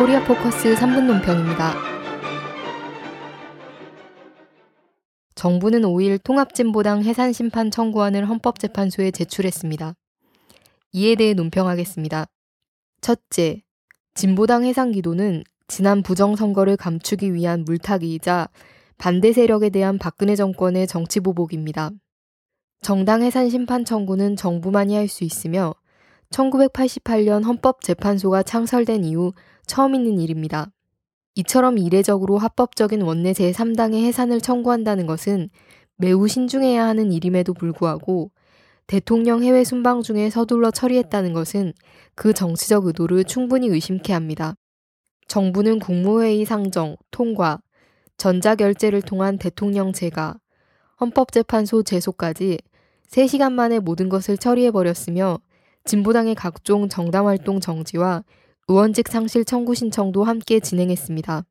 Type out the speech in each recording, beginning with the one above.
코리아 포커스 3분 논평입니다. 정부는 5일 통합진보당 해산심판 청구안을 헌법재판소에 제출했습니다. 이에 대해 논평하겠습니다. 첫째, 진보당 해상기도는 지난 부정선거를 감추기 위한 물타기이자 반대 세력에 대한 박근혜 정권의 정치 보복입니다. 정당 해산 심판 청구는 정부만이 할 수 있으며 1988년 헌법재판소가 창설된 이후 처음 있는 일입니다. 이처럼 이례적으로 합법적인 원내 제3당의 해산을 청구한다는 것은 매우 신중해야 하는 일임에도 불구하고 대통령 해외 순방 중에 서둘러 처리했다는 것은 그 정치적 의도를 충분히 의심케 합니다. 정부는 국무회의 상정, 통과, 전자결제를 통한 대통령 제가, 헌법재판소 제소까지 3시간 만에 모든 것을 처리해버렸으며 진보당의 각종 정당활동 정지와 의원직 상실 청구 신청도 함께 진행했습니다.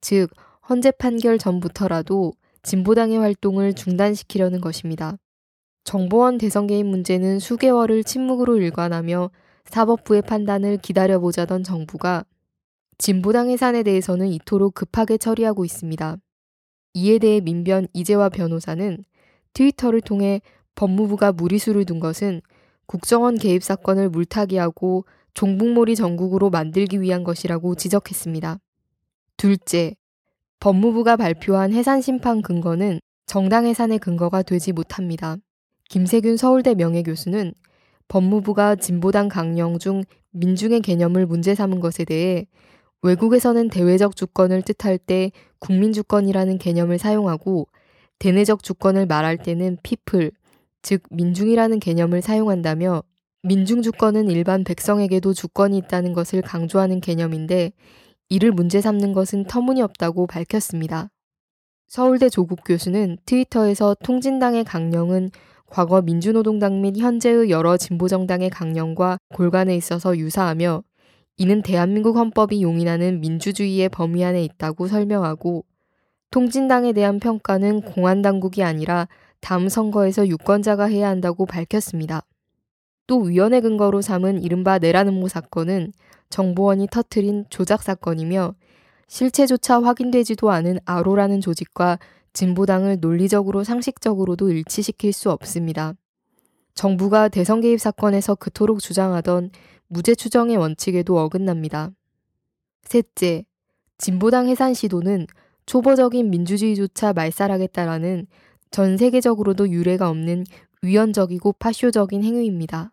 즉, 헌재 판결 전부터라도 진보당의 활동을 중단시키려는 것입니다. 정보원 대선 개입 문제는 수개월을 침묵으로 일관하며 사법부의 판단을 기다려보자던 정부가 진보당 해산에 대해서는 이토록 급하게 처리하고 있습니다. 이에 대해 민변 이재화 변호사는 트위터를 통해 법무부가 무리수를 둔 것은 국정원 개입 사건을 물타기하고 종북몰이 전국으로 만들기 위한 것이라고 지적했습니다. 둘째, 법무부가 발표한 해산 심판 근거는 정당 해산의 근거가 되지 못합니다. 김세균 서울대 명예교수는 법무부가 진보당 강령 중 민중의 개념을 문제 삼은 것에 대해 외국에서는 대외적 주권을 뜻할 때 국민 주권이라는 개념을 사용하고 대내적 주권을 말할 때는 people, 즉 민중이라는 개념을 사용한다며 민중주권은 일반 백성에게도 주권이 있다는 것을 강조하는 개념인데 이를 문제 삼는 것은 터무니없다고 밝혔습니다. 서울대 조국 교수는 트위터에서 통진당의 강령은 과거 민주노동당 및 현재의 여러 진보정당의 강령과 골간에 있어서 유사하며 이는 대한민국 헌법이 용인하는 민주주의의 범위 안에 있다고 설명하고 통진당에 대한 평가는 공안당국이 아니라 다음 선거에서 유권자가 해야 한다고 밝혔습니다. 또 위원회 근거로 삼은 이른바 내라는모 사건은 정보원이 터트린 조작 사건이며 실체조차 확인되지도 않은 아로라는 조직과 진보당을 논리적으로 상식적으로도 일치시킬 수 없습니다. 정부가 대선 개입 사건에서 그토록 주장하던 무죄 추정의 원칙에도 어긋납니다. 셋째, 진보당 해산 시도는 초보적인 민주주의조차 말살하겠다라는 전 세계적으로도 유례가 없는 위헌적이고 파쇼적인 행위입니다.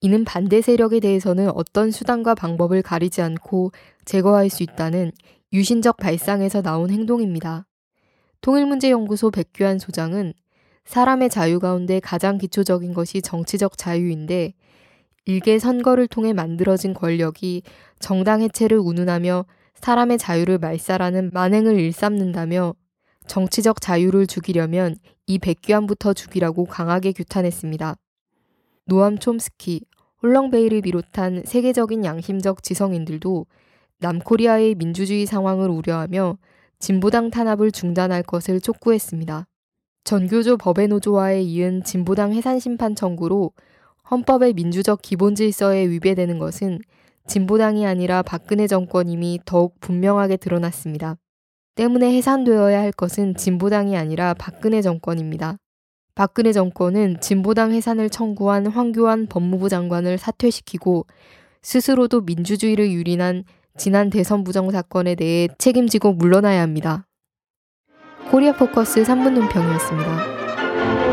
이는 반대 세력에 대해서는 어떤 수단과 방법을 가리지 않고 제거할 수 있다는 유신적 발상에서 나온 행동입니다. 통일문제연구소 백규환 소장은 사람의 자유 가운데 가장 기초적인 것이 정치적 자유인데 일개 선거를 통해 만들어진 권력이 정당 해체를 운운하며 사람의 자유를 말살하는 만행을 일삼는다며 정치적 자유를 죽이려면 이 백규환부터 죽이라고 강하게 규탄했습니다. 노암 촘스키, 홀렁베이를 비롯한 세계적인 양심적 지성인들도 남코리아의 민주주의 상황을 우려하며 진보당 탄압을 중단할 것을 촉구했습니다. 전교조 법외노조와에 이은 진보당 해산심판 청구로 헌법의 민주적 기본 질서에 위배되는 것은 진보당이 아니라 박근혜 정권임이 더욱 분명하게 드러났습니다. 때문에 해산되어야 할 것은 진보당이 아니라 박근혜 정권입니다. 박근혜 정권은 진보당 해산을 청구한 황교안 법무부 장관을 사퇴시키고 스스로도 민주주의를 유린한 지난 대선 부정 사건에 대해 책임지고 물러나야 합니다. 코리아 포커스 3분 논평이었습니다.